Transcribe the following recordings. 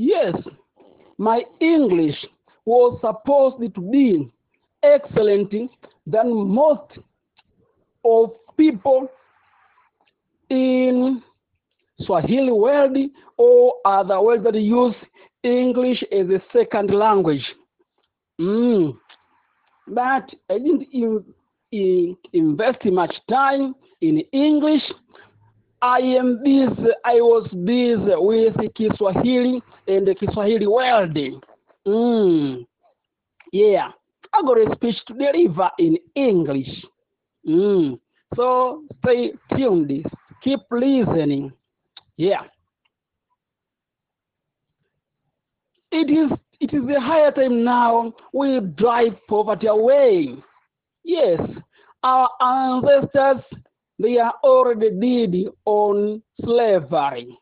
Yes, my English was supposed to be excellent than most of people in Swahili world or other world that use English as a second language. Mm. But I didn't in, in, invest much time in English. I am busy. I was busy with Kiswahili and the Kiswahili world. Mm. Yeah, I got a speech to deliver in English. Mm. So stay tuned. Keep listening. Yeah. It is it is the higher time now we drive poverty away. Yes, our ancestors they are already did on slavery.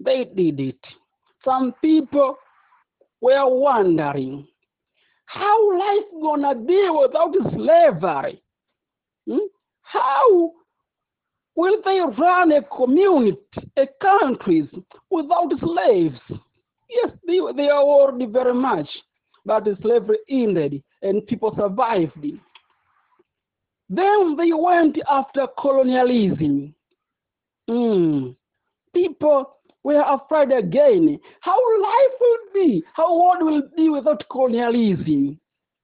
They did it. Some people were wondering how life gonna be without slavery. Hmm? How will they run a community, a country without slaves? Yes, they, they are worried very much, but slavery ended and people survived. Then they went after colonialism. Mm. People were afraid again how life will be, how world will be without colonialism.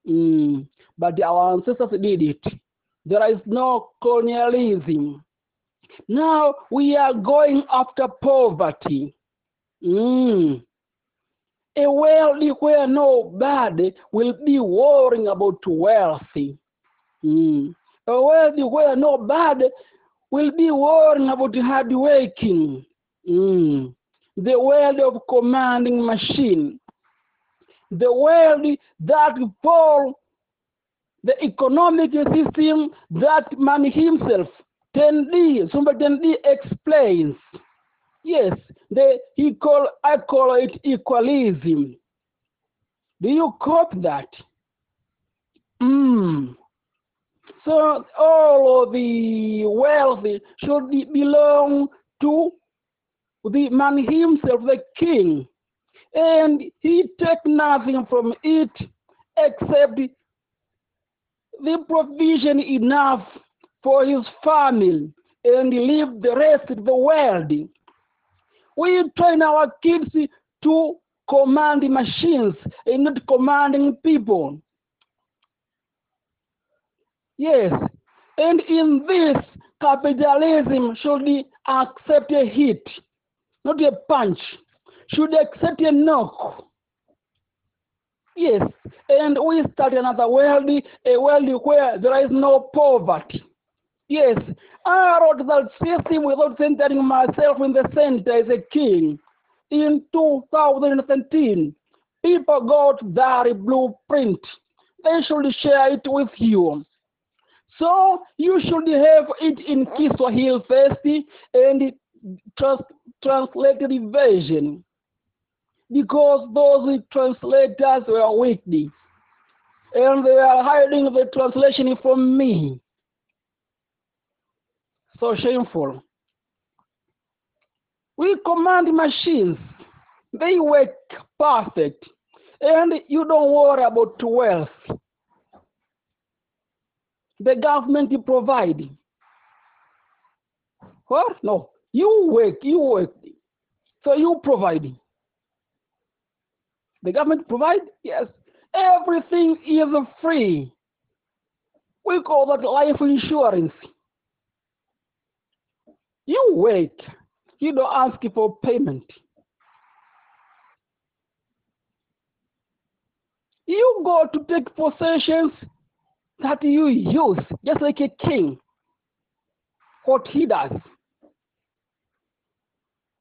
Mm. But our ancestors did it. There is no colonialism. Now we are going after poverty. Mm. A world where nobody will be worrying about wealth. Mm. A world where nobody will be worrying about hard working. Mm. The world of commanding machine. The world that follow the economic system that man himself, Tendi, Sumba Tendi explains. Yes, the, he call, I call it equalism. Do you copy that? Mm. So all of the wealth should be, belong to the man himself, the king. And he take nothing from it except the provision enough for his family and leave the rest of the world. We train our kids to command machines and not commanding people. Yes, and in this, capitalism should accept a hit, not a punch, should accept a knock. Yes, and we start another world, a world where there is no poverty. Yes, I wrote that system without centering myself in the center as a king. In 2013, people got their blueprint. They should share it with you. So you should have it in Kiswahili first and trans translated version because those translators were weak and they are hiding the translation from me. So shameful. We command machines, they work perfect, and you don't worry about wealth. The government provide. What? No, you work, you work. So you provide. The government provide? Yes. Everything is free. We call that life insurance. You work. You don't ask for payment. You go to take possessions that you use, just like a king. What he does.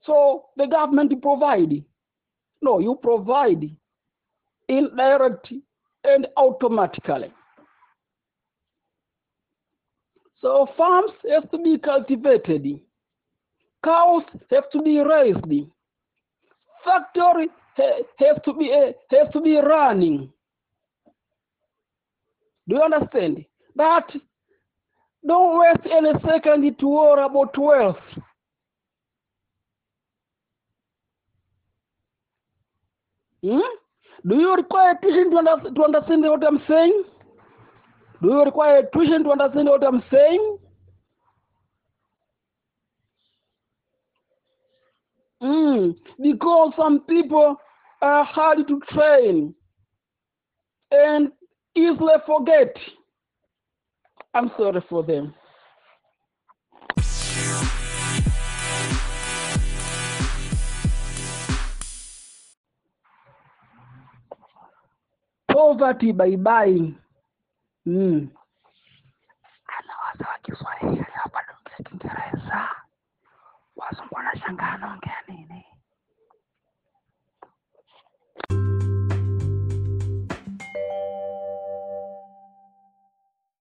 So the government provide. No, you provide indirect and automatically. So farms have to be cultivated. Cows have to be raised. Factory ha have to be have to be running. Do you understand? But don't waste any second to worry about wealth. Hmm? Do you require tuition to, under, to understand what I'm saying? Do you require tuition to understand what I'm saying? Mm, because some people are hard to train and easily forget. I'm sorry for them. Poverty by buying. Mm. Anawaza wa Kiswahili hapa Kiingereza, wazungu wanashangaa anaongea nini?